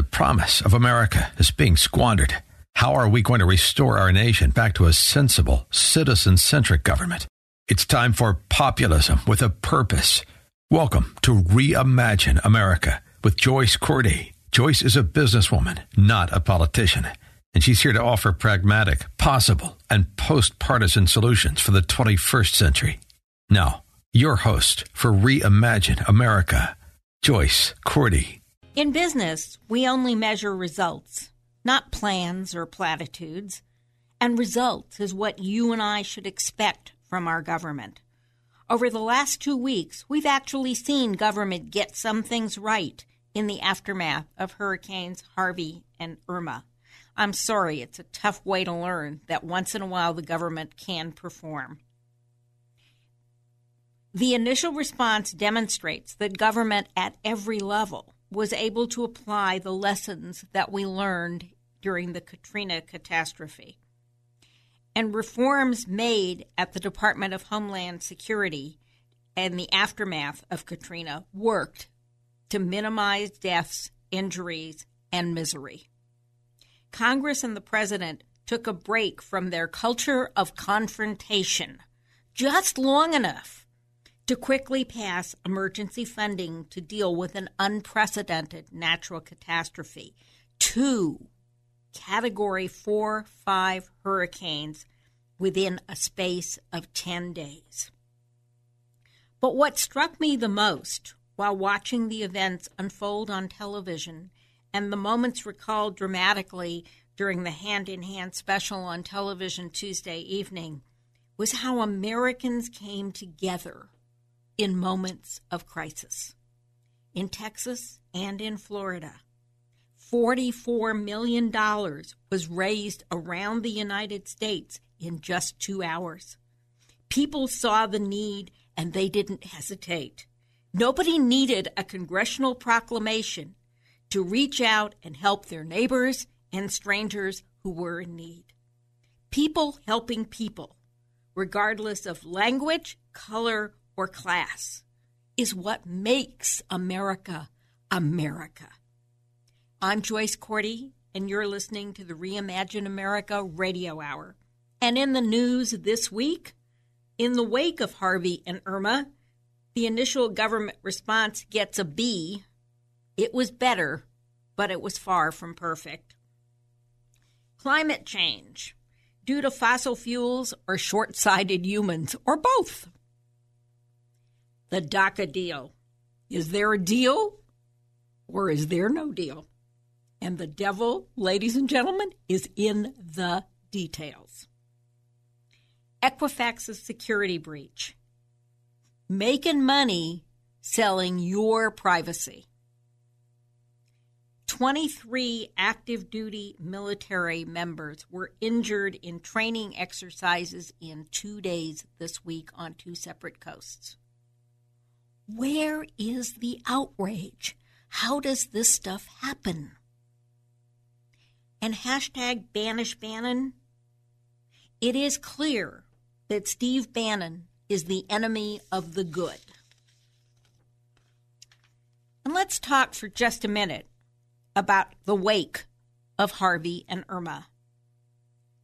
The promise of America is being squandered. How are we going to restore our nation back to a sensible, citizen centric government? It's time for populism with a purpose. Welcome to Reimagine America with Joyce Cordy. Joyce is a businesswoman, not a politician, and she's here to offer pragmatic, possible, and post partisan solutions for the 21st century. Now, your host for Reimagine America, Joyce Cordy. In business, we only measure results, not plans or platitudes. And results is what you and I should expect from our government. Over the last two weeks, we've actually seen government get some things right in the aftermath of Hurricanes Harvey and Irma. I'm sorry, it's a tough way to learn that once in a while the government can perform. The initial response demonstrates that government at every level was able to apply the lessons that we learned during the Katrina catastrophe. And reforms made at the Department of Homeland Security and the aftermath of Katrina worked to minimize deaths, injuries, and misery. Congress and the President took a break from their culture of confrontation just long enough to quickly pass emergency funding to deal with an unprecedented natural catastrophe. Two Category 4 5 hurricanes within a space of 10 days. But what struck me the most while watching the events unfold on television and the moments recalled dramatically during the hand in hand special on television Tuesday evening was how Americans came together in moments of crisis. In Texas and in Florida, $44 million was raised around the United States in just two hours. People saw the need and they didn't hesitate. Nobody needed a congressional proclamation to reach out and help their neighbors and strangers who were in need. People helping people, regardless of language, color, or class is what makes America America. I'm Joyce Cordy, and you're listening to the Reimagine America Radio Hour. And in the news this week, in the wake of Harvey and Irma, the initial government response gets a B. It was better, but it was far from perfect. Climate change due to fossil fuels or short sighted humans, or both the DACA deal. Is there a deal or is there no deal? And the devil, ladies and gentlemen, is in the details. Equifax's security breach. Making money selling your privacy. 23 active duty military members were injured in training exercises in two days this week on two separate coasts. Where is the outrage? How does this stuff happen? And hashtag banish Bannon. It is clear that Steve Bannon is the enemy of the good. And let's talk for just a minute about the wake of Harvey and Irma.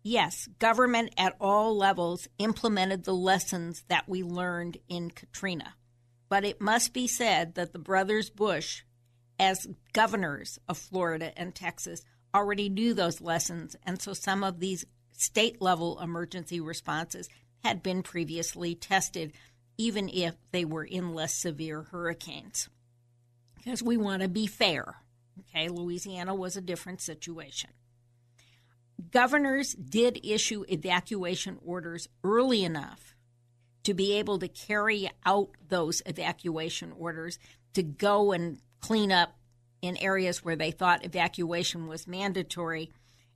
Yes, government at all levels implemented the lessons that we learned in Katrina. But it must be said that the brothers Bush, as governors of Florida and Texas, already knew those lessons. And so some of these state level emergency responses had been previously tested, even if they were in less severe hurricanes. Because we want to be fair. Okay, Louisiana was a different situation. Governors did issue evacuation orders early enough to be able to carry out those evacuation orders to go and clean up in areas where they thought evacuation was mandatory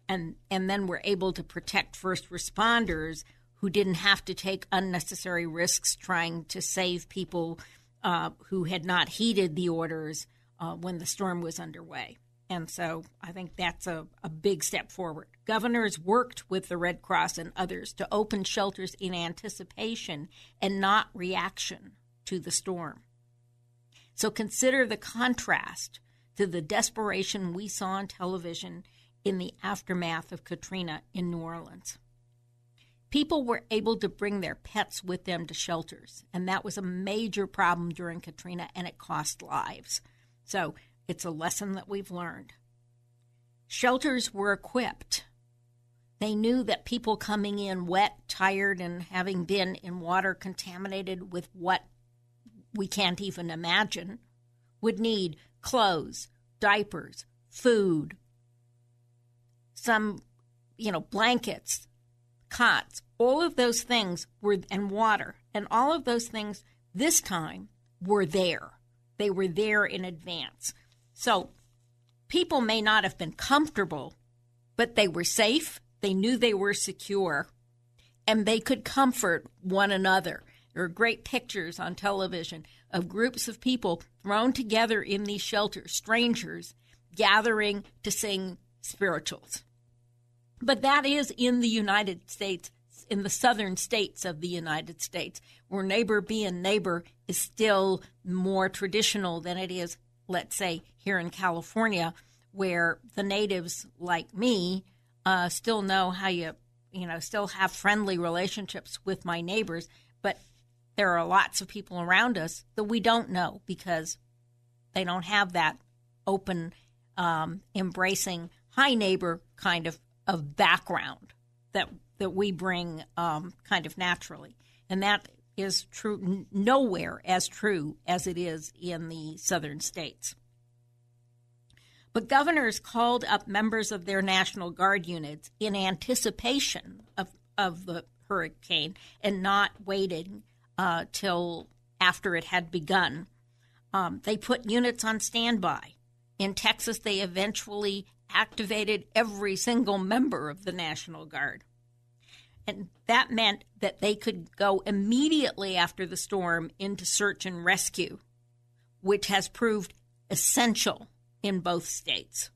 and and then were able to protect first responders who didn't have to take unnecessary risks trying to save people uh, who had not heeded the orders uh, when the storm was underway. And so I think that's a, a big step forward. Governors worked with the Red Cross and others to open shelters in anticipation and not reaction to the storm. So consider the contrast to the desperation we saw on television in the aftermath of Katrina in New Orleans. People were able to bring their pets with them to shelters, and that was a major problem during Katrina, and it cost lives. So it's a lesson that we've learned. Shelters were equipped. They knew that people coming in wet, tired, and having been in water contaminated with what we can't even imagine would need clothes, diapers, food, some, you know, blankets, cots, all of those things were, and water, and all of those things this time were there. They were there in advance. So people may not have been comfortable, but they were safe. They knew they were secure, and they could comfort one another. There are great pictures on television of groups of people thrown together in these shelters, strangers gathering to sing spirituals. But that is in the United States, in the southern states of the United States, where neighbor being neighbor is still more traditional than it is, let's say, here in California, where the natives like me uh, still know how you, you know, still have friendly relationships with my neighbors, but there are lots of people around us that we don't know because they don't have that open, um, embracing, hi neighbor kind of of background that that we bring um, kind of naturally, and that is true nowhere as true as it is in the southern states. But governors called up members of their National Guard units in anticipation of, of the hurricane and not waiting uh, till after it had begun. Um, they put units on standby. In Texas, they eventually activated every single member of the National Guard. And that meant that they could go immediately after the storm into search and rescue, which has proved essential in both states.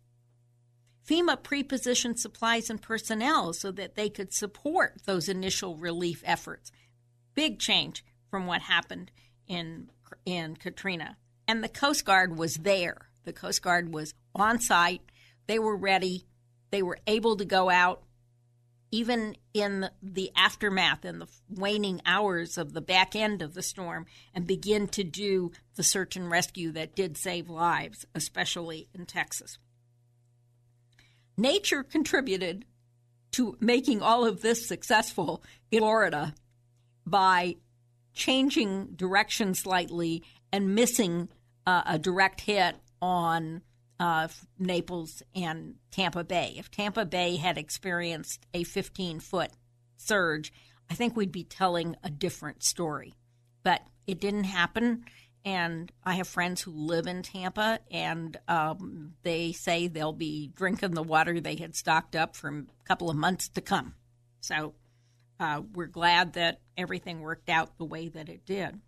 FEMA prepositioned supplies and personnel so that they could support those initial relief efforts. Big change from what happened in in Katrina. And the Coast Guard was there. The Coast Guard was on site they were ready. They were able to go out even in the aftermath and the waning hours of the back end of the storm and begin to do the search and rescue that did save lives, especially in Texas. Nature contributed to making all of this successful in Florida by changing direction slightly and missing uh, a direct hit on uh, Naples and Tampa Bay. If Tampa Bay had experienced a 15 foot surge, I think we'd be telling a different story. But it didn't happen. And I have friends who live in Tampa, and um, they say they'll be drinking the water they had stocked up for a couple of months to come. So uh, we're glad that everything worked out the way that it did.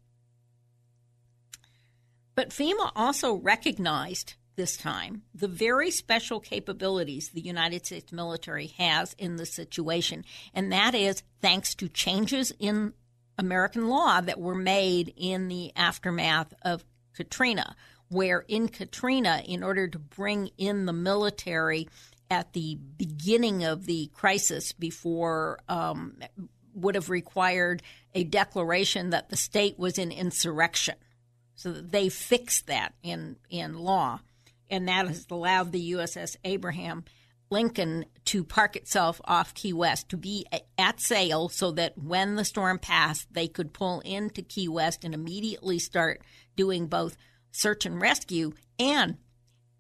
But FEMA also recognized this time the very special capabilities the United States military has in this situation. And that is thanks to changes in American law that were made in the aftermath of Katrina, where in Katrina, in order to bring in the military at the beginning of the crisis before um, would have required a declaration that the state was in insurrection. So they fixed that in, in law and that has allowed the USS Abraham Lincoln to park itself off Key West to be at sail so that when the storm passed, they could pull into Key West and immediately start doing both search and rescue and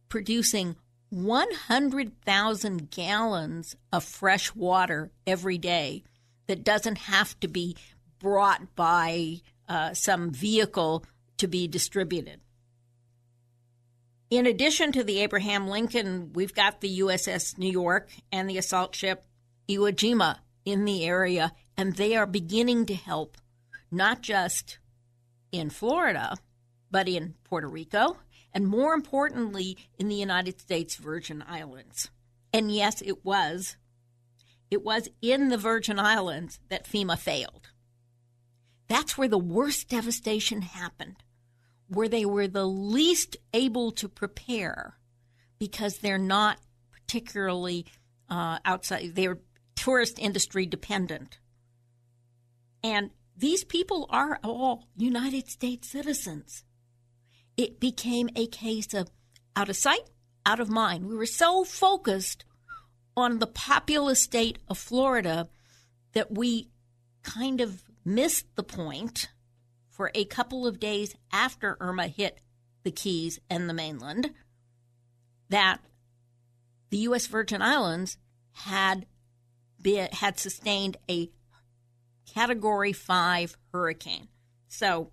producing 100,000 gallons of fresh water every day that doesn't have to be brought by uh, some vehicle to be distributed. In addition to the Abraham Lincoln, we've got the USS New York and the assault ship Iwo Jima in the area, and they are beginning to help not just in Florida, but in Puerto Rico, and more importantly, in the United States Virgin Islands. And yes, it was. It was in the Virgin Islands that FEMA failed. That's where the worst devastation happened, where they were the least able to prepare because they're not particularly uh, outside, they're tourist industry dependent. And these people are all United States citizens. It became a case of out of sight, out of mind. We were so focused on the populous state of Florida that we kind of missed the point for a couple of days after Irma hit the Keys and the mainland that the U.S. Virgin Islands had been, had sustained a Category 5 hurricane. So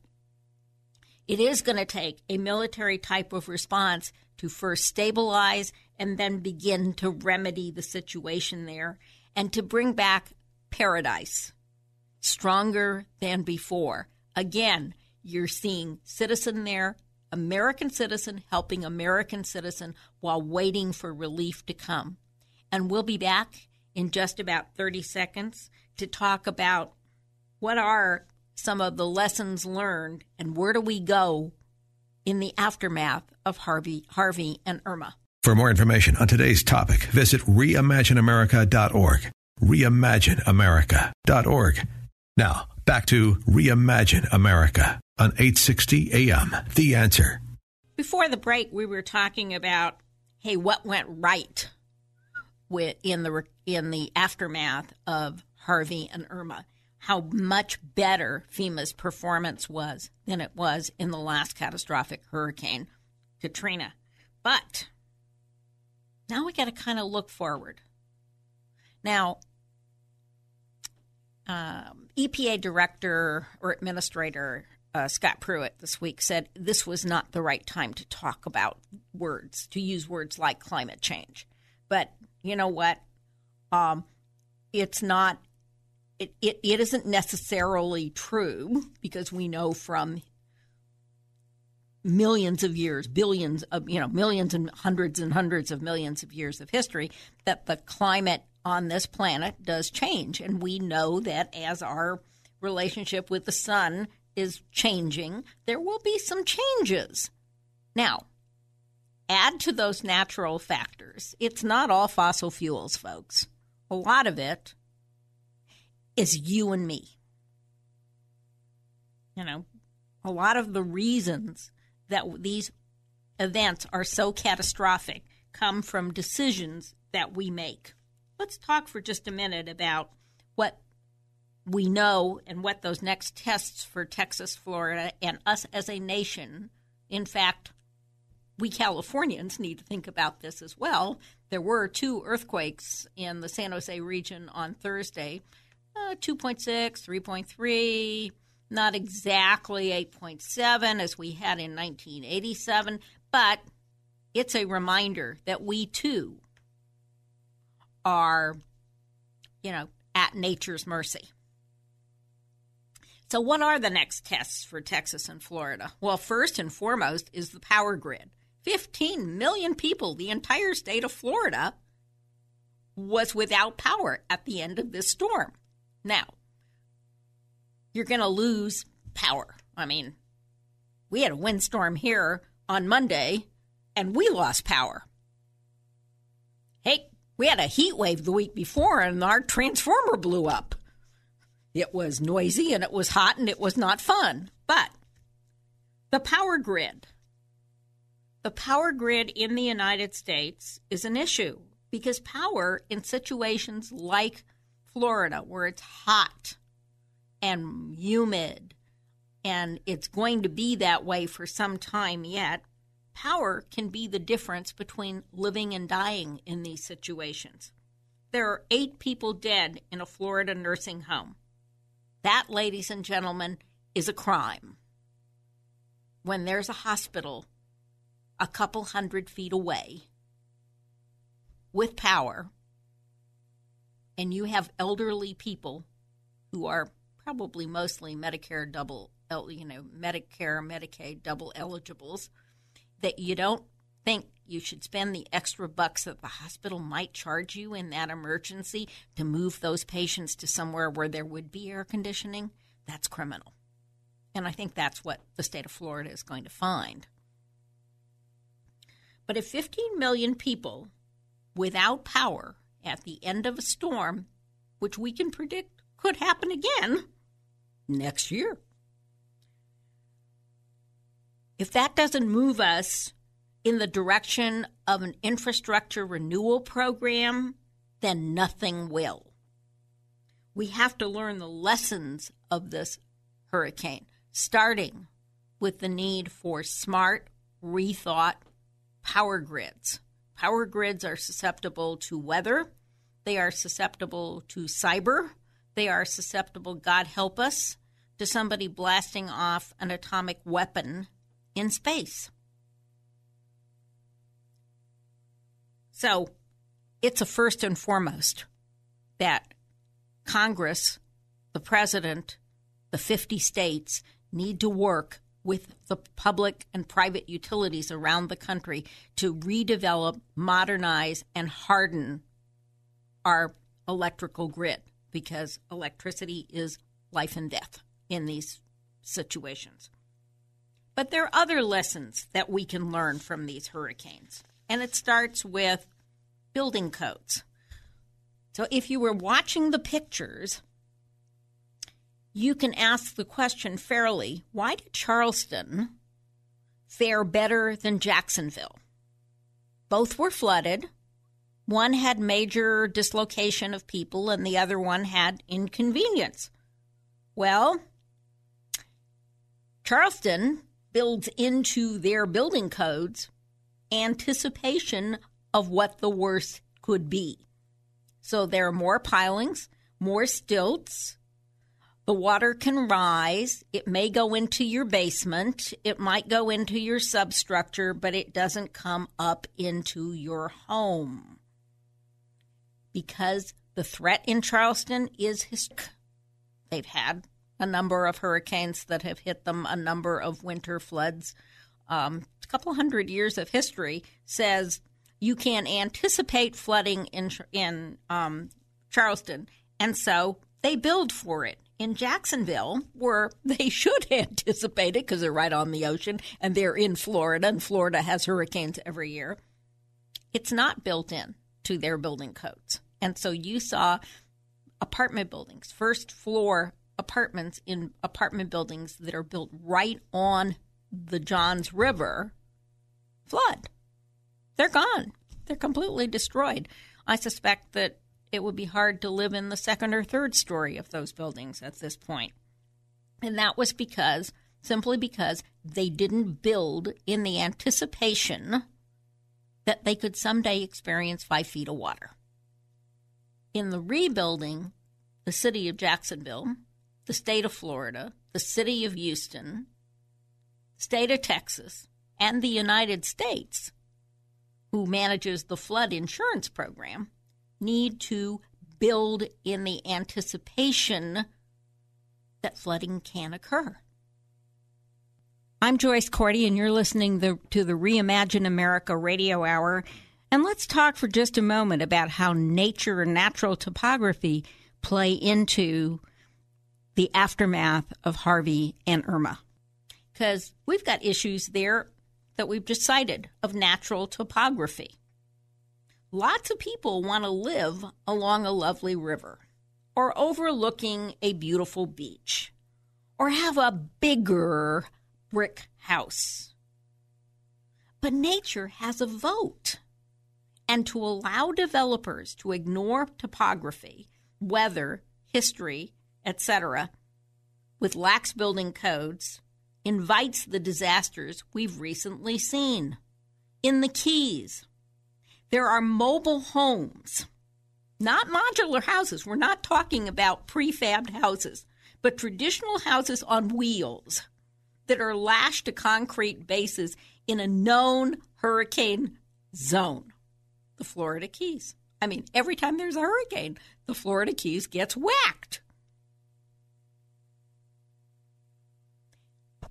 it is going to take a military type of response to first stabilize and then begin to remedy the situation there and to bring back paradise stronger than before. Again, you're seeing citizen there, American citizen helping American citizen while waiting for relief to come. And we'll be back in just about 30 seconds to talk about what are some of the lessons learned and where do we go in the aftermath of Harvey, Harvey and Irma. For more information on today's topic, visit reimagineamerica.org. Reimagineamerica.org. Now, back to Reimagine America on 860 AM. The answer. Before the break, we were talking about hey, what went right with, in the in the aftermath of Harvey and Irma how much better FEMA's performance was than it was in the last catastrophic hurricane, Katrina. But now we got to kind of look forward. Now, um, EPA director or administrator uh, Scott Pruitt this week said this was not the right time to talk about words, to use words like climate change. But you know what? Um, it's not it, it, it isn't necessarily true because we know from millions of years, billions of, you know, millions and hundreds and hundreds of millions of years of history that the climate on this planet does change. And we know that as our relationship with the sun is changing, there will be some changes. Now, add to those natural factors, it's not all fossil fuels, folks. A lot of it is you and me. You know, a lot of the reasons that these events are so catastrophic come from decisions that we make. Let's talk for just a minute about what we know and what those next tests for Texas, Florida, and us as a nation, in fact, we Californians need to think about this as well. There were two earthquakes in the San Jose region on Thursday uh, 2.6, 3.3, not exactly 8.7 as we had in 1987, but it's a reminder that we too are, you know, at nature's mercy. So, what are the next tests for Texas and Florida? Well, first and foremost is the power grid. 15 million people, the entire state of Florida, was without power at the end of this storm. Now, you're going to lose power. I mean, we had a windstorm here on Monday and we lost power. We had a heat wave the week before and our transformer blew up. It was noisy and it was hot and it was not fun. But the power grid, the power grid in the United States is an issue because power in situations like Florida, where it's hot and humid, and it's going to be that way for some time yet, power can be the difference between living and dying in these situations. There are eight people dead in a Florida nursing home. That, ladies and gentlemen, is a crime. When there's a hospital a couple hundred feet away with power, and you have elderly people who are probably mostly Medicare double, you know, Medicare, Medicaid double eligibles, that you don't think you should spend the extra bucks that the hospital might charge you in that emergency to move those patients to somewhere where there would be air conditioning, that's criminal. And I think that's what the state of Florida is going to find. But if 15 million people without power at the end of a storm, which we can predict could happen again next year, if that doesn't move us in the direction of an infrastructure renewal program, then nothing will. We have to learn the lessons of this hurricane, starting with the need for smart, rethought power grids. Power grids are susceptible to weather, they are susceptible to cyber, they are susceptible, God help us, to somebody blasting off an atomic weapon in space. So it's a first and foremost that Congress, the president, the 50 states need to work with the public and private utilities around the country to redevelop, modernize, and harden our electrical grid because electricity is life and death in these situations. But there are other lessons that we can learn from these hurricanes, and it starts with building codes. So if you were watching the pictures, you can ask the question fairly why did Charleston fare better than Jacksonville? Both were flooded. One had major dislocation of people, and the other one had inconvenience. Well, Charleston builds into their building codes anticipation of what the worst could be. So there are more pilings, more stilts. The water can rise. It may go into your basement. It might go into your substructure, but it doesn't come up into your home. Because the threat in Charleston is historic. They've had a number of hurricanes that have hit them, a number of winter floods. Um, a couple hundred years of history says you can anticipate flooding in in um, Charleston, and so they build for it. In Jacksonville, where they should anticipate it because they're right on the ocean and they're in Florida, and Florida has hurricanes every year, it's not built in to their building codes. And so you saw apartment buildings, first floor apartments in apartment buildings that are built right on the Johns River flood. They're gone. They're completely destroyed. I suspect that it would be hard to live in the second or third story of those buildings at this point. And that was because, simply because, they didn't build in the anticipation that they could someday experience five feet of water. In the rebuilding, the city of Jacksonville, the state of Florida, the city of Houston, state of Texas, and the United States, who manages the flood insurance program, need to build in the anticipation that flooding can occur. I'm Joyce Cordy, and you're listening the, to the Reimagine America radio hour. And let's talk for just a moment about how nature and natural topography play into the aftermath of Harvey and Irma. Because we've got issues there that we've cited of natural topography. Lots of people want to live along a lovely river or overlooking a beautiful beach or have a bigger brick house. But nature has a vote. And to allow developers to ignore topography, weather, history, etc., with lax building codes invites the disasters we've recently seen. In the Keys, there are mobile homes, not modular houses. We're not talking about prefabbed houses, but traditional houses on wheels that are lashed to concrete bases in a known hurricane zone, the Florida Keys. I mean, every time there's a hurricane, the Florida Keys gets whacked.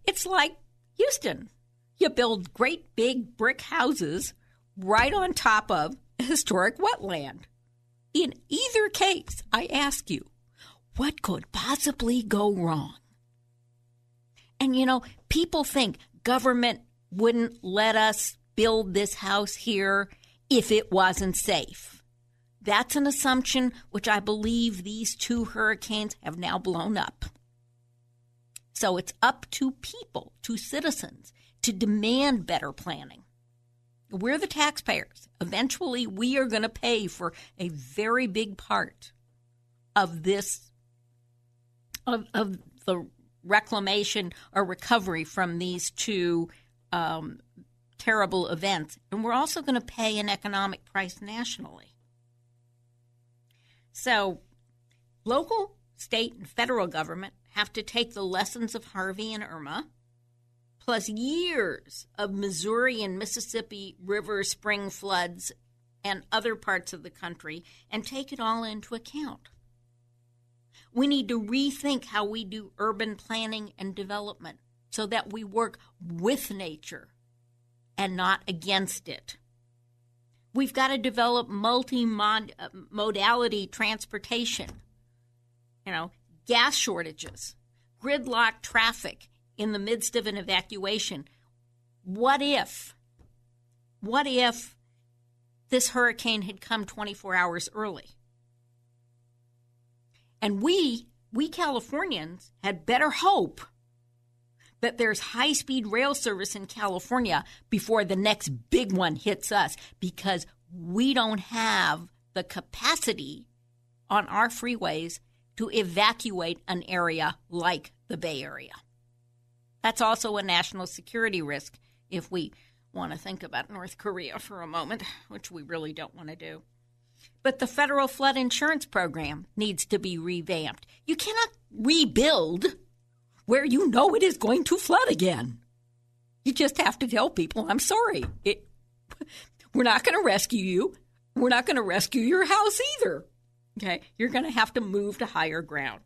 It's like Houston. You build great big brick houses right on top of historic wetland. In either case, I ask you, what could possibly go wrong? And you know, people think government wouldn't let us build this house here if it wasn't safe. That's an assumption which I believe these two hurricanes have now blown up. So it's up to people, to citizens, to demand better planning. We're the taxpayers. Eventually, we are going to pay for a very big part of this, of, of the reclamation or recovery from these two um, terrible events. And we're also going to pay an economic price nationally. So, local, state, and federal government have to take the lessons of Harvey and Irma, plus years of Missouri and Mississippi River spring floods and other parts of the country, and take it all into account. We need to rethink how we do urban planning and development so that we work with nature and not against it. We've got to develop multi uh, modality transportation. You know, gas shortages, gridlock traffic in the midst of an evacuation. What if? What if this hurricane had come 24 hours early? And we, we Californians, had better hope that there's high speed rail service in California before the next big one hits us because we don't have the capacity on our freeways to evacuate an area like the Bay Area. That's also a national security risk if we want to think about North Korea for a moment, which we really don't want to do. But the federal flood insurance program needs to be revamped. You cannot rebuild where you know it is going to flood again. You just have to tell people, I'm sorry. It, we're not going to rescue you. We're not going to rescue your house either. Okay, you're going to have to move to higher ground.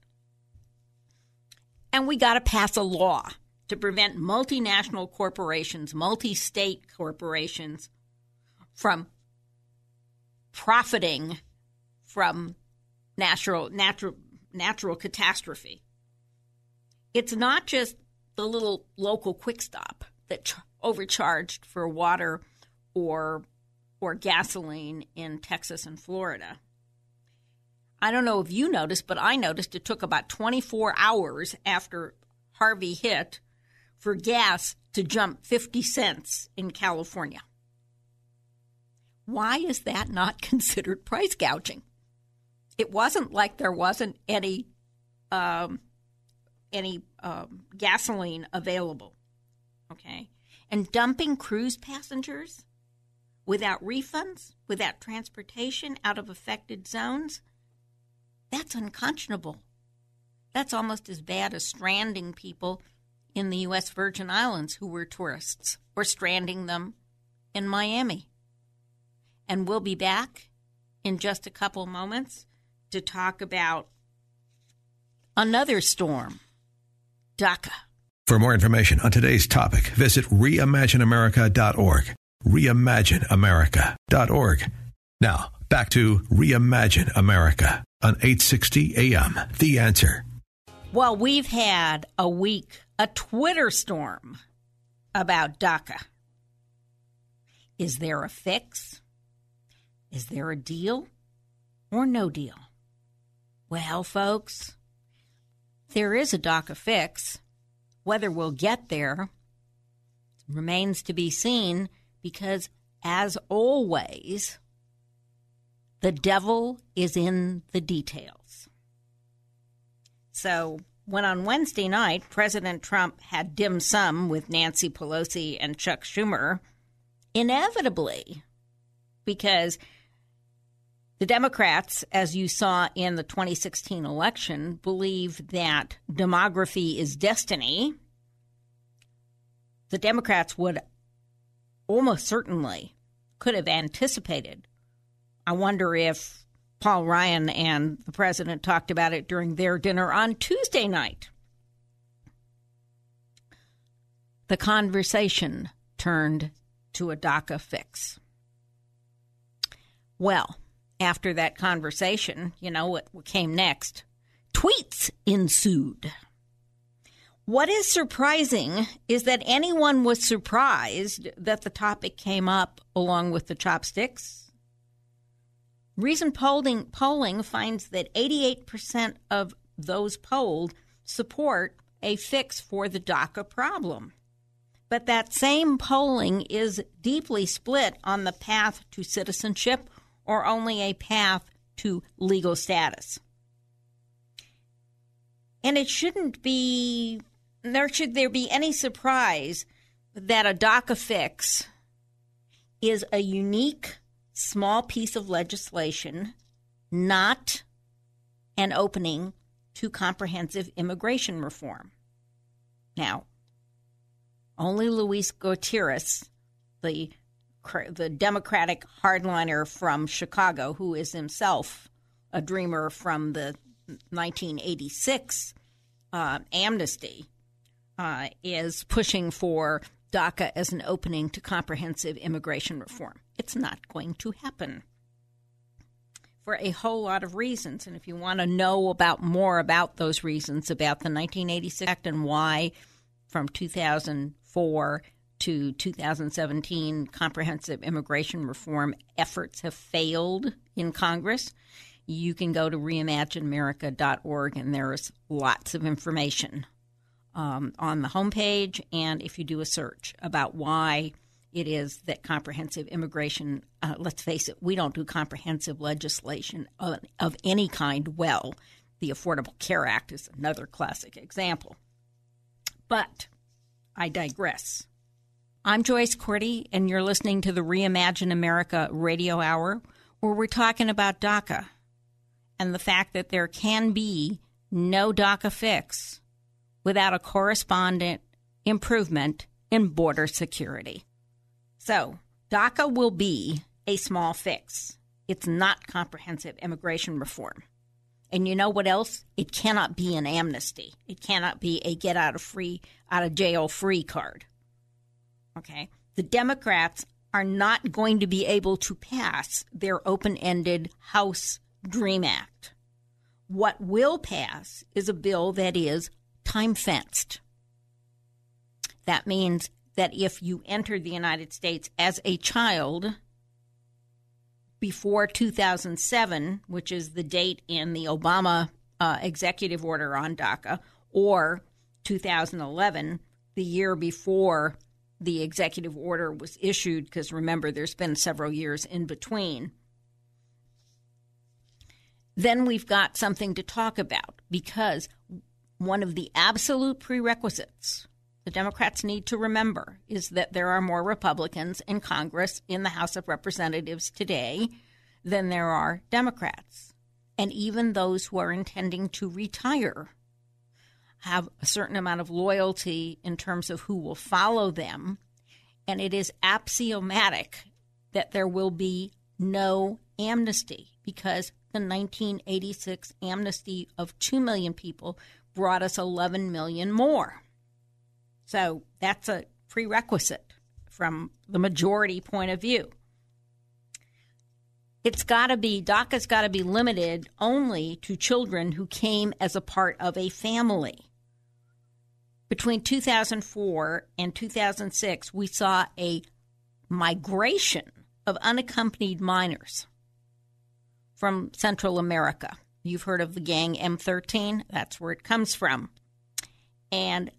And we got to pass a law to prevent multinational corporations, multi state corporations from profiting from natural, natural, natural catastrophe. It's not just the little local quick stop that ch- overcharged for water or or gasoline in Texas and Florida. I don't know if you noticed, but I noticed it took about 24 hours after Harvey hit for gas to jump 50 cents in California. Why is that not considered price gouging? It wasn't like there wasn't any um, any um, gasoline available. Okay, and dumping cruise passengers without refunds, without transportation out of affected zones that's unconscionable. That's almost as bad as stranding people in the U.S. Virgin Islands who were tourists or stranding them in Miami. And we'll be back in just a couple moments to talk about another storm, DACA. For more information on today's topic, visit reimagineamerica.org. Reimagineamerica.org. Now, back to Reimagine America on 860 AM. The answer. Well, we've had a week, a Twitter storm about DACA. Is there a fix? Is there a deal or no deal? Well, folks, there is a DACA fix. Whether we'll get there remains to be seen because, as always, the devil is in the details. So, when on Wednesday night President Trump had dim sum with Nancy Pelosi and Chuck Schumer, inevitably, because the Democrats, as you saw in the 2016 election, believe that demography is destiny the Democrats would almost certainly could have anticipated. I wonder if Paul Ryan and the president talked about it during their dinner on Tuesday night. The conversation turned to a DACA fix. Well, after that conversation, you know what came next? Tweets ensued. What is surprising is that anyone was surprised that the topic came up along with the chopsticks. Recent polling, polling finds that 88% of those polled support a fix for the DACA problem. But that same polling is deeply split on the path to citizenship or only a path to legal status. And it shouldn't be nor should there be any surprise that a DACA fix is a unique small piece of legislation, not an opening to comprehensive immigration reform. Now, only Luis Gutierrez, the the Democratic hardliner from Chicago, who is himself a dreamer from the 1986 uh, amnesty, uh, is pushing for DACA as an opening to comprehensive immigration reform. It's not going to happen for a whole lot of reasons. And if you want to know about more about those reasons, about the 1986 Act and why from 2004 to 2017 comprehensive immigration reform efforts have failed in Congress, you can go to reimagineamerica.org and there's lots of information um, on the homepage, and if you do a search about why it is that comprehensive immigration, uh, let's face it, we don't do comprehensive legislation of, of any kind well. The Affordable Care Act is another classic example. But I digress. I'm Joyce Cordy, and you're listening to the Reimagine America radio hour, where we're talking about DACA and the fact that there can be no DACA fix without a correspondent improvement in border security. So, DACA will be a small fix. It's not comprehensive immigration reform. And you know what else? It cannot be an amnesty. It cannot be a get out of free out of jail free card. Okay? The Democrats are not going to be able to pass their open-ended House Dream Act. What will pass is a bill that is time fenced. That means that if you entered the United States as a child before 2007, which is the date in the Obama uh, executive order on DACA, or 2011, the year before the executive order was issued, because remember, there's been several years in between, then we've got something to talk about because one of the absolute prerequisites the Democrats need to remember is that there are more Republicans in Congress in the House of Representatives today than there are Democrats. And even those who are intending to retire have a certain amount of loyalty in terms of who will follow them. And it is axiomatic that there will be no amnesty because the 1986 amnesty of 2 million people brought us 11 million more. So that's a prerequisite from the majority point of view. It's got to be, DACA's got to be limited only to children who came as a part of a family. Between 2004 and 2006, we saw a migration of unaccompanied minors from Central America. You've heard of the gang M13, that's where it comes from. And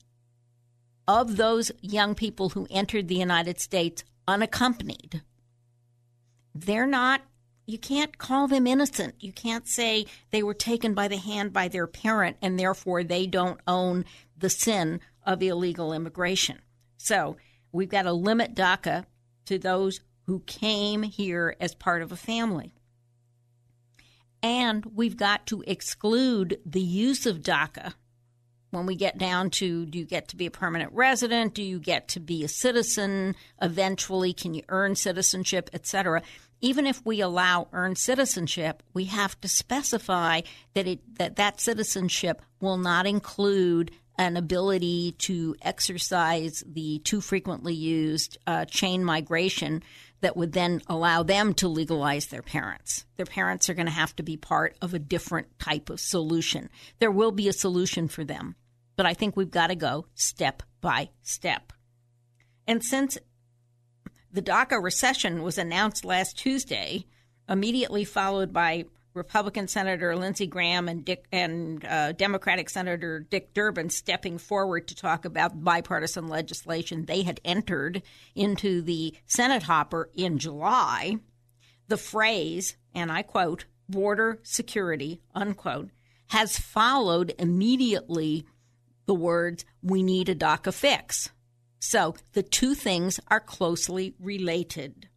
of those young people who entered the United States unaccompanied, they're not, you can't call them innocent. You can't say they were taken by the hand by their parent and therefore they don't own the sin of illegal immigration. So we've got to limit DACA to those who came here as part of a family. And we've got to exclude the use of DACA when we get down to do you get to be a permanent resident? Do you get to be a citizen eventually? Can you earn citizenship etc even if we allow earned citizenship we have to specify that it that that citizenship will not include an ability to exercise the too frequently used uh, chain migration that would then allow them to legalize their parents. Their parents are going to have to be part of a different type of solution. There will be a solution for them, but I think we've got to go step by step. And since the DACA rescission was announced last Tuesday, immediately followed by Republican Senator Lindsey Graham and Dick and uh, Democratic Senator Dick Durbin stepping forward to talk about bipartisan legislation they had entered into the Senate hopper in July. The phrase, and I quote, border security, unquote, has followed immediately the words, we need a DACA fix. So the two things are closely related,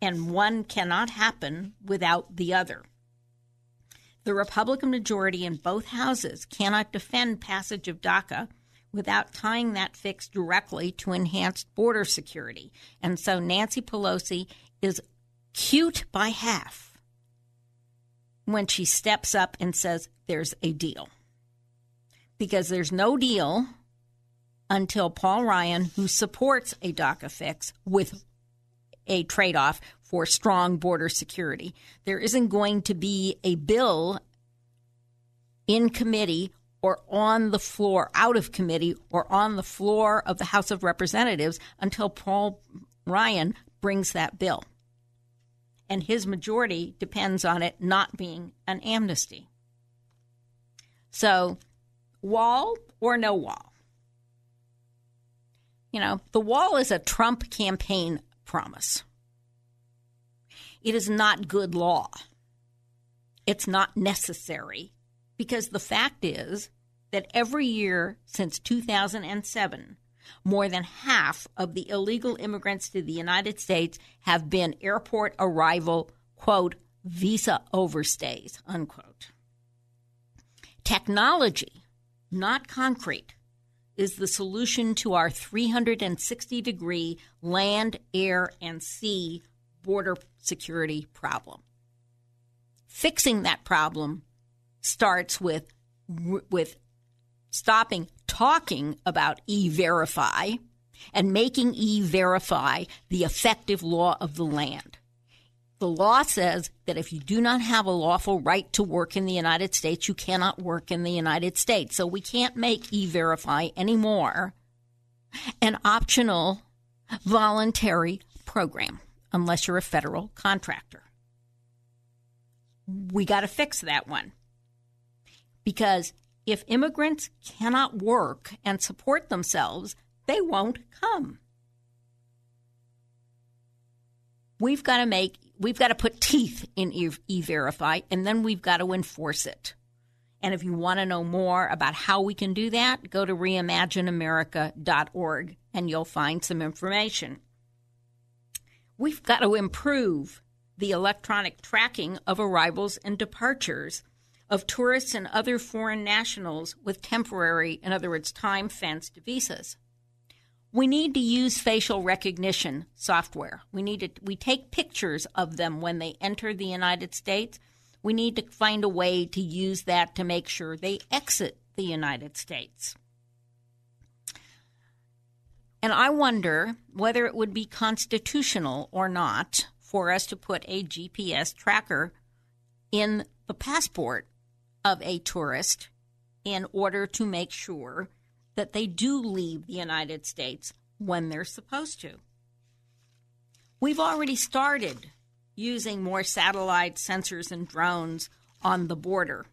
and one cannot happen without the other. The Republican majority in both houses cannot defend passage of DACA without tying that fix directly to enhanced border security. And so Nancy Pelosi is cute by half when she steps up and says there's a deal. Because there's no deal until Paul Ryan, who supports a DACA fix with a trade off for strong border security. There isn't going to be a bill in committee or on the floor, out of committee, or on the floor of the House of Representatives until Paul Ryan brings that bill. And his majority depends on it not being an amnesty. So, wall or no wall? You know, the wall is a Trump campaign promise. It is not good law. It's not necessary because the fact is that every year since 2007, more than half of the illegal immigrants to the United States have been airport arrival, quote, visa overstays, unquote. Technology, not concrete, is the solution to our 360 degree land, air, and sea border security problem. Fixing that problem starts with with stopping talking about e-verify and making e-verify the effective law of the land. The law says that if you do not have a lawful right to work in the United States, you cannot work in the United States. So we can't make e verify anymore an optional voluntary program unless you're a federal contractor. We got to fix that one. Because if immigrants cannot work and support themselves, they won't come. We've got to make we've got to put teeth in e verify and then we've got to enforce it. And if you want to know more about how we can do that, go to reimagineamerica.org and you'll find some information. We've got to improve the electronic tracking of arrivals and departures of tourists and other foreign nationals with temporary, in other words, time fenced visas. We need to use facial recognition software. We need to we take pictures of them when they enter the United States. We need to find a way to use that to make sure they exit the United States. And I wonder whether it would be constitutional or not for us to put a GPS tracker in the passport of a tourist in order to make sure that they do leave the United States when they're supposed to. We've already started using more satellite sensors and drones on the border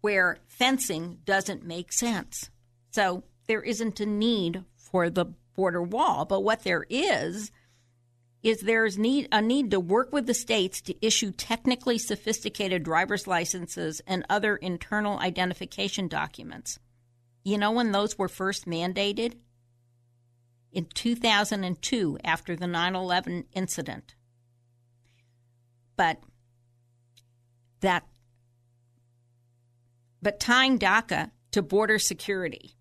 where fencing doesn't make sense. So there isn't a need for the border wall. But what there is, is there's need a need to work with the states to issue technically sophisticated driver's licenses and other internal identification documents you know when those were first mandated? In 2002, after the 9 11 incident. But that but tying DACA to border security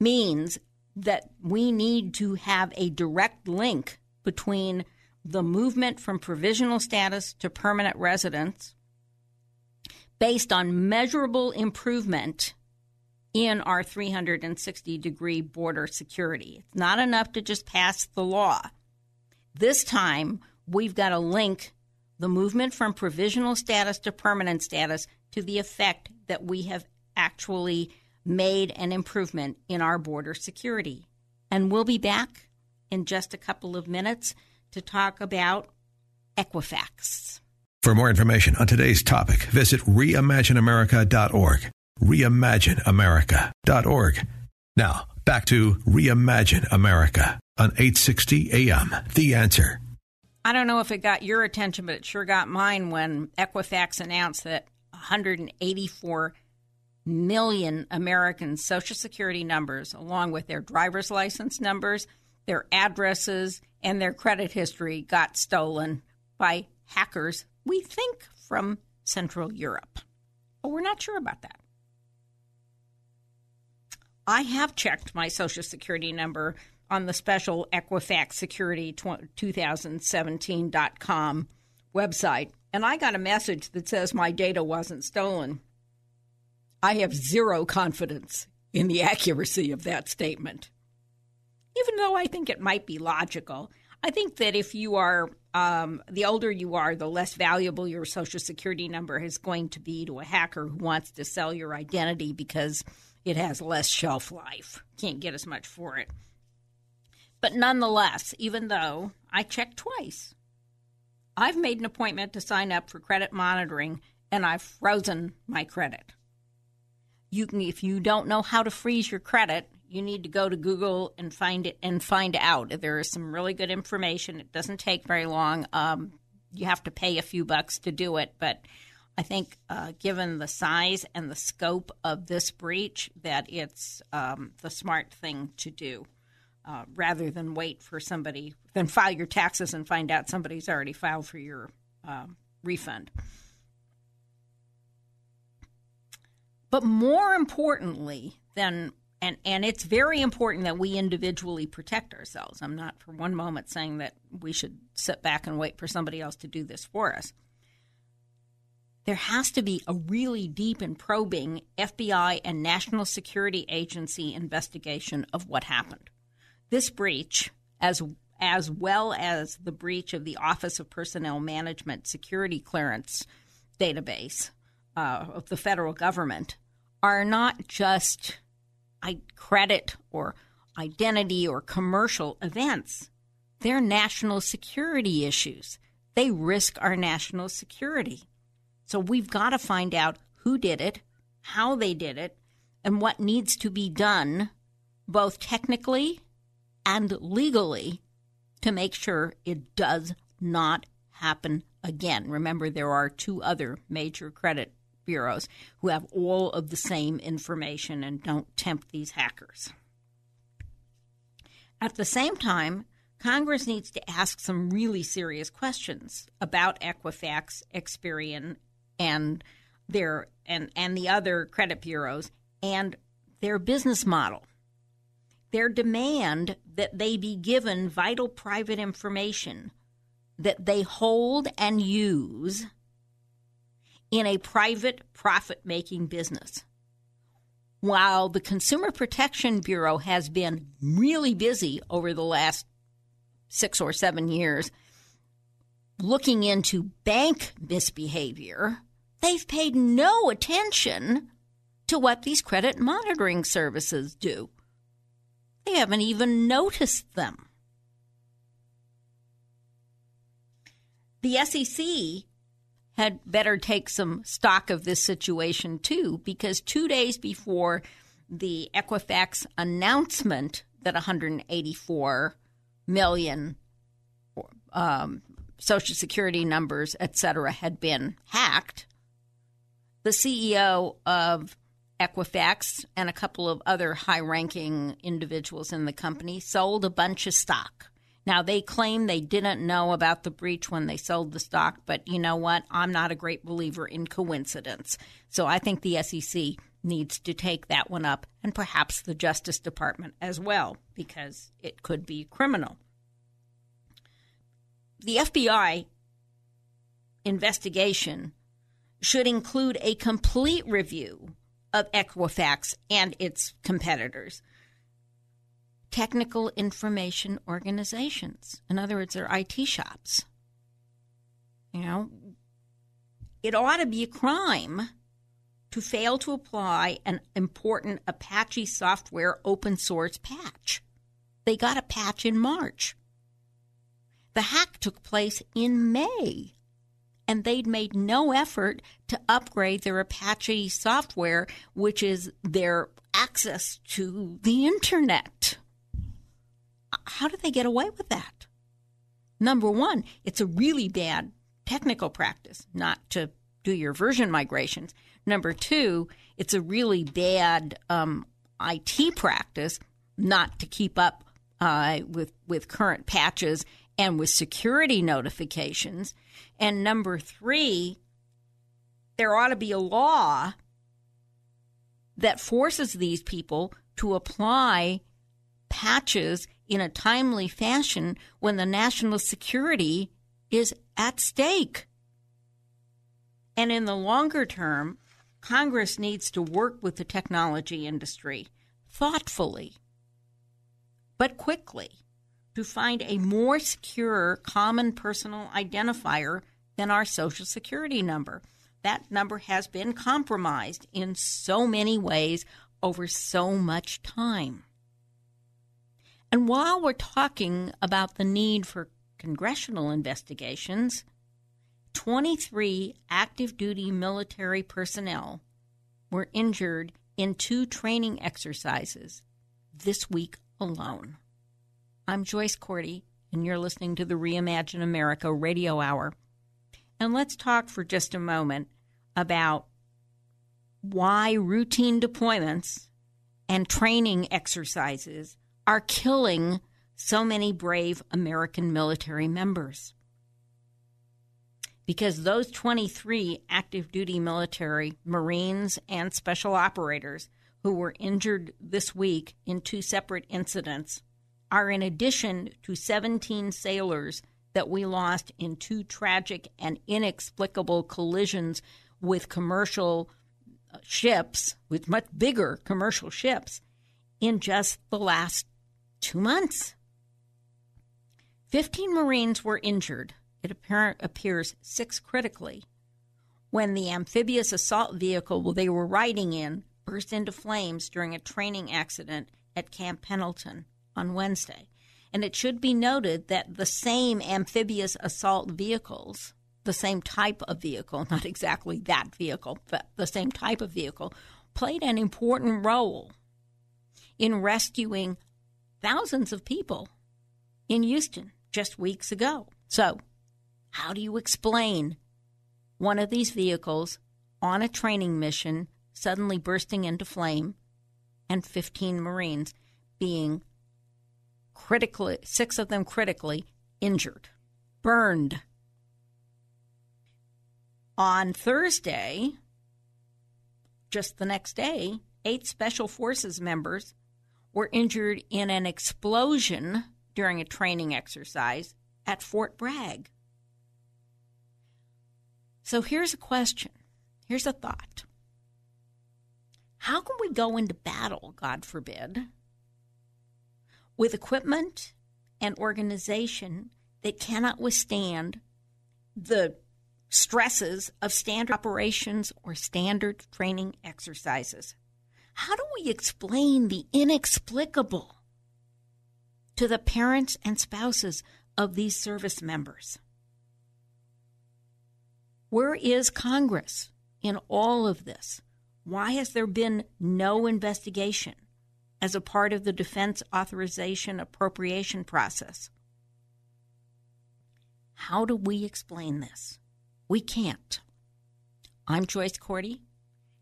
means that we need to have a direct link between the movement from provisional status to permanent residence based on measurable improvement in our 360 degree border security. It's not enough to just pass the law. This time, we've got to link the movement from provisional status to permanent status to the effect that we have actually made an improvement in our border security. And we'll be back in just a couple of minutes to talk about Equifax. For more information on today's topic, visit reimagineamerica.org. Reimagineamerica.org. Now, back to Reimagine America on 860 AM. The answer. I don't know if it got your attention, but it sure got mine when Equifax announced that 184 million American Social Security numbers, along with their driver's license numbers, their addresses, and their credit history, got stolen by hackers, we think from Central Europe. But we're not sure about that. I have checked my Social Security number on the special Equifax Security 2017.com website, and I got a message that says my data wasn't stolen. I have zero confidence in the accuracy of that statement. Even though I think it might be logical, I think that if you are, um, the older you are, the less valuable your social security number is going to be to a hacker who wants to sell your identity because it has less shelf life. Can't get as much for it. But nonetheless, even though I checked twice, I've made an appointment to sign up for credit monitoring and I've frozen my credit you can if you don't know how to freeze your credit you need to go to google and find it and find out there is some really good information it doesn't take very long um, you have to pay a few bucks to do it but i think uh, given the size and the scope of this breach that it's um, the smart thing to do uh, rather than wait for somebody then file your taxes and find out somebody's already filed for your uh, refund But more importantly than and and it's very important that we individually protect ourselves. I'm not for one moment saying that we should sit back and wait for somebody else to do this for us. There has to be a really deep and probing FBI and National Security Agency investigation of what happened. This breach, as as well as the breach of the Office of Personnel Management security clearance database, uh, of the federal government are not just credit or identity or commercial events. They're national security issues. They risk our national security. So we've got to find out who did it, how they did it, and what needs to be done, both technically and legally, to make sure it does not happen again. Remember, there are two other major credit bureaus who have all of the same information and don't tempt these hackers. At the same time, Congress needs to ask some really serious questions about Equifax, Experian, and their and, and the other credit bureaus and their business model. Their demand that they be given vital private information that they hold and use in a private profit making business. While the Consumer Protection Bureau has been really busy over the last six or seven years looking into bank misbehavior, they've paid no attention to what these credit monitoring services do. They haven't even noticed them. The SEC had better take some stock of this situation too, because two days before the Equifax announcement that 184 million um, Social Security numbers, et cetera, had been hacked, the CEO of Equifax and a couple of other high ranking individuals in the company sold a bunch of stock now, they claim they didn't know about the breach when they sold the stock, but you know what? I'm not a great believer in coincidence. So I think the SEC needs to take that one up, and perhaps the Justice Department as well, because it could be criminal. The FBI investigation should include a complete review of Equifax and its competitors. Technical information organizations. In other words, they're IT shops. You know, it ought to be a crime to fail to apply an important Apache software open source patch. They got a patch in March. The hack took place in May, and they'd made no effort to upgrade their Apache software, which is their access to the internet. How did they get away with that? Number one, it's a really bad technical practice not to do your version migrations. Number two, it's a really bad um, IT practice not to keep up uh, with with current patches and with security notifications. And number three, there ought to be a law that forces these people to apply patches in a timely fashion when the national security is at stake. And in the longer term, Congress needs to work with the technology industry thoughtfully, but quickly, to find a more secure common personal identifier than our Social Security number. That number has been compromised in so many ways over so much time. And while we're talking about the need for congressional investigations, 23 active duty military personnel were injured in two training exercises this week alone. I'm Joyce Cordy, and you're listening to the Reimagine America Radio Hour. And let's talk for just a moment about why routine deployments and training exercises are killing so many brave American military members because those 23 active duty military, Marines, and special operators who were injured this week in two separate incidents are in addition to 17 sailors that we lost in two tragic and inexplicable collisions with commercial uh, ships, with much bigger commercial ships, in just the last two months. 15 Marines were injured it apparent, appears six critically when the amphibious assault vehicle they were riding in burst into flames during a training accident at Camp Pendleton on Wednesday. And it should be noted that the same amphibious assault vehicles, the same type of vehicle, not exactly that vehicle, but the same type of vehicle, played an important role in rescuing thousands of people in Houston just weeks ago. So, how do you explain one of these vehicles on a training mission suddenly bursting into flame and 15 Marines being critically, six of them critically injured, burned? On Thursday, just the next day, eight Special Forces members were injured in an explosion during a training exercise at Fort Bragg. So here's a question. Here's a thought. How can we go into battle, God forbid, with equipment and organization that cannot withstand the stresses of standard operations or standard training exercises? How do we explain the inexplicable to the parents and spouses of these service members? Where is Congress in all of this? Why has there been no investigation as a part of the defense authorization appropriation process? How do we explain this? We can't. I'm Joyce Cordy,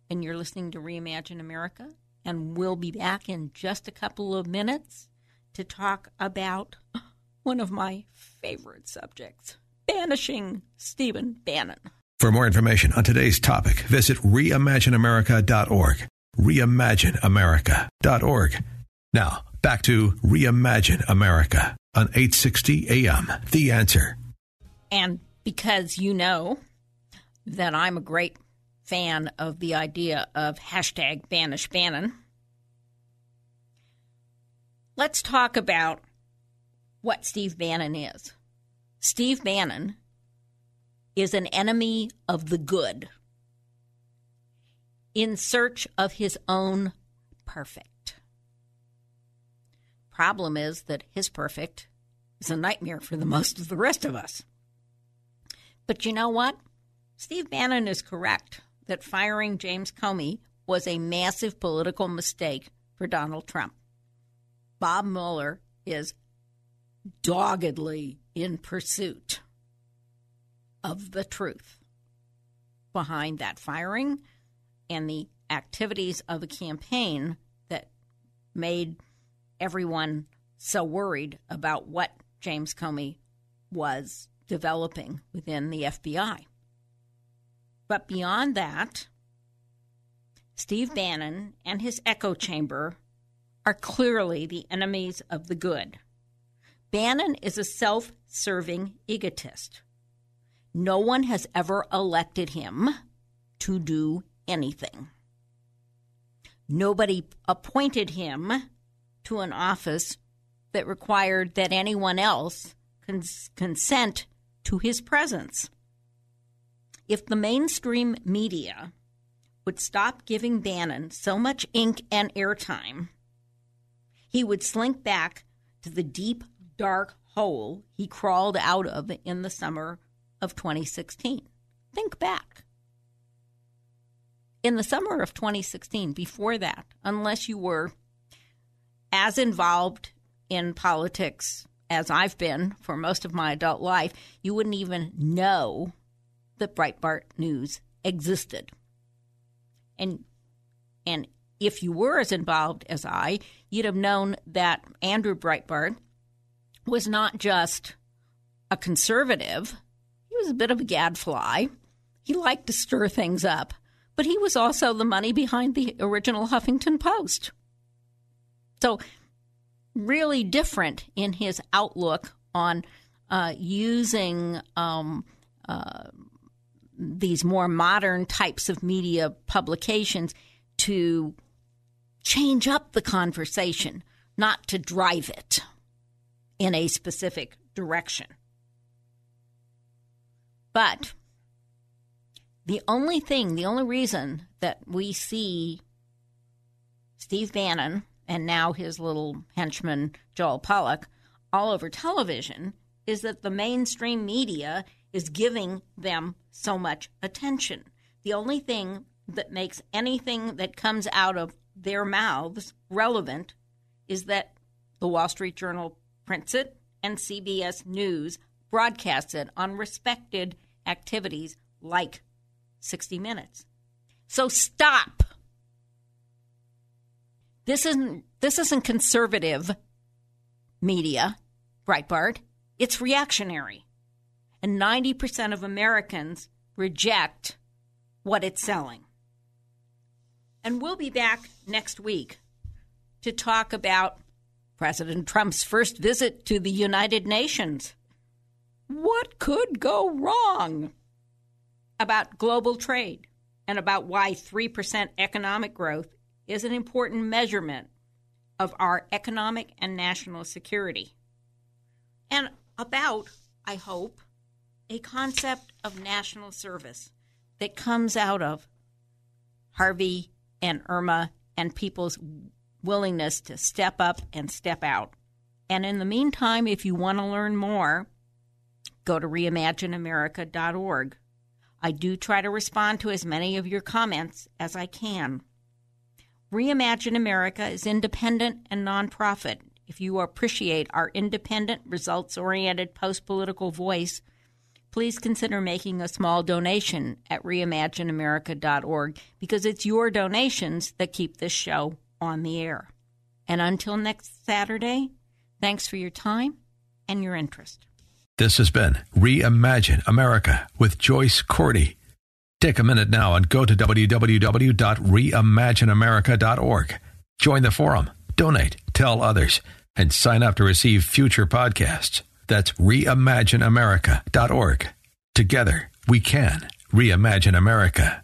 and you're listening to Reimagine America, and we'll be back in just a couple of minutes to talk about one of my favorite subjects banishing Stephen Bannon. For more information on today's topic, visit reimagineamerica.org. reimagineamerica.org. Now, back to Reimagine America on 860 AM. The answer. And because you know that I'm a great fan of the idea of hashtag banish Bannon, let's talk about what Steve Bannon is. Steve Bannon is an enemy of the good in search of his own perfect. Problem is that his perfect is a nightmare for the most of the rest of us. But you know what? Steve Bannon is correct that firing James Comey was a massive political mistake for Donald Trump. Bob Mueller is doggedly in pursuit of the truth behind that firing and the activities of a campaign that made everyone so worried about what James Comey was developing within the FBI. But beyond that, Steve Bannon and his echo chamber are clearly the enemies of the good. Bannon is a self serving egotist. No one has ever elected him to do anything. Nobody appointed him to an office that required that anyone else cons- consent to his presence. If the mainstream media would stop giving Bannon so much ink and airtime, he would slink back to the deep, dark hole he crawled out of in the summer of 2016. Think back. In the summer of 2016, before that, unless you were as involved in politics as I've been for most of my adult life, you wouldn't even know that Breitbart News existed. And and if you were as involved as I, you'd have known that Andrew Breitbart was not just a conservative, he was a bit of a gadfly. He liked to stir things up, but he was also the money behind the original Huffington Post. So, really different in his outlook on uh, using um, uh, these more modern types of media publications to change up the conversation, not to drive it in a specific direction. But the only thing, the only reason that we see Steve Bannon and now his little henchman, Joel Pollak all over television is that the mainstream media is giving them so much attention. The only thing that makes anything that comes out of their mouths relevant is that the Wall Street Journal prints it and CBS News broadcasts it on respected activities like 60 Minutes. So stop. This isn't this isn't conservative media, Breitbart. It's reactionary and 90% of Americans reject what it's selling. And we'll be back next week to talk about President Trump's first visit to the United Nations. What could go wrong? About global trade and about why 3% economic growth is an important measurement of our economic and national security. And about, I hope, a concept of national service that comes out of Harvey and Irma and people's willingness to step up and step out. And in the meantime, if you want to learn more, go to reimagineamerica.org. I do try to respond to as many of your comments as I can. Reimagine America is independent and nonprofit. If you appreciate our independent, results oriented, post political voice, please consider making a small donation at reimagineamerica.org because it's your donations that keep this show on the air. And until next Saturday, thanks for your time and your interest. This has been Reimagine America with Joyce Cordy. Take a minute now and go to www.reimagineamerica.org. Join the forum, donate, tell others, and sign up to receive future podcasts. That's reimagineamerica.org. Together, we can reimagine America.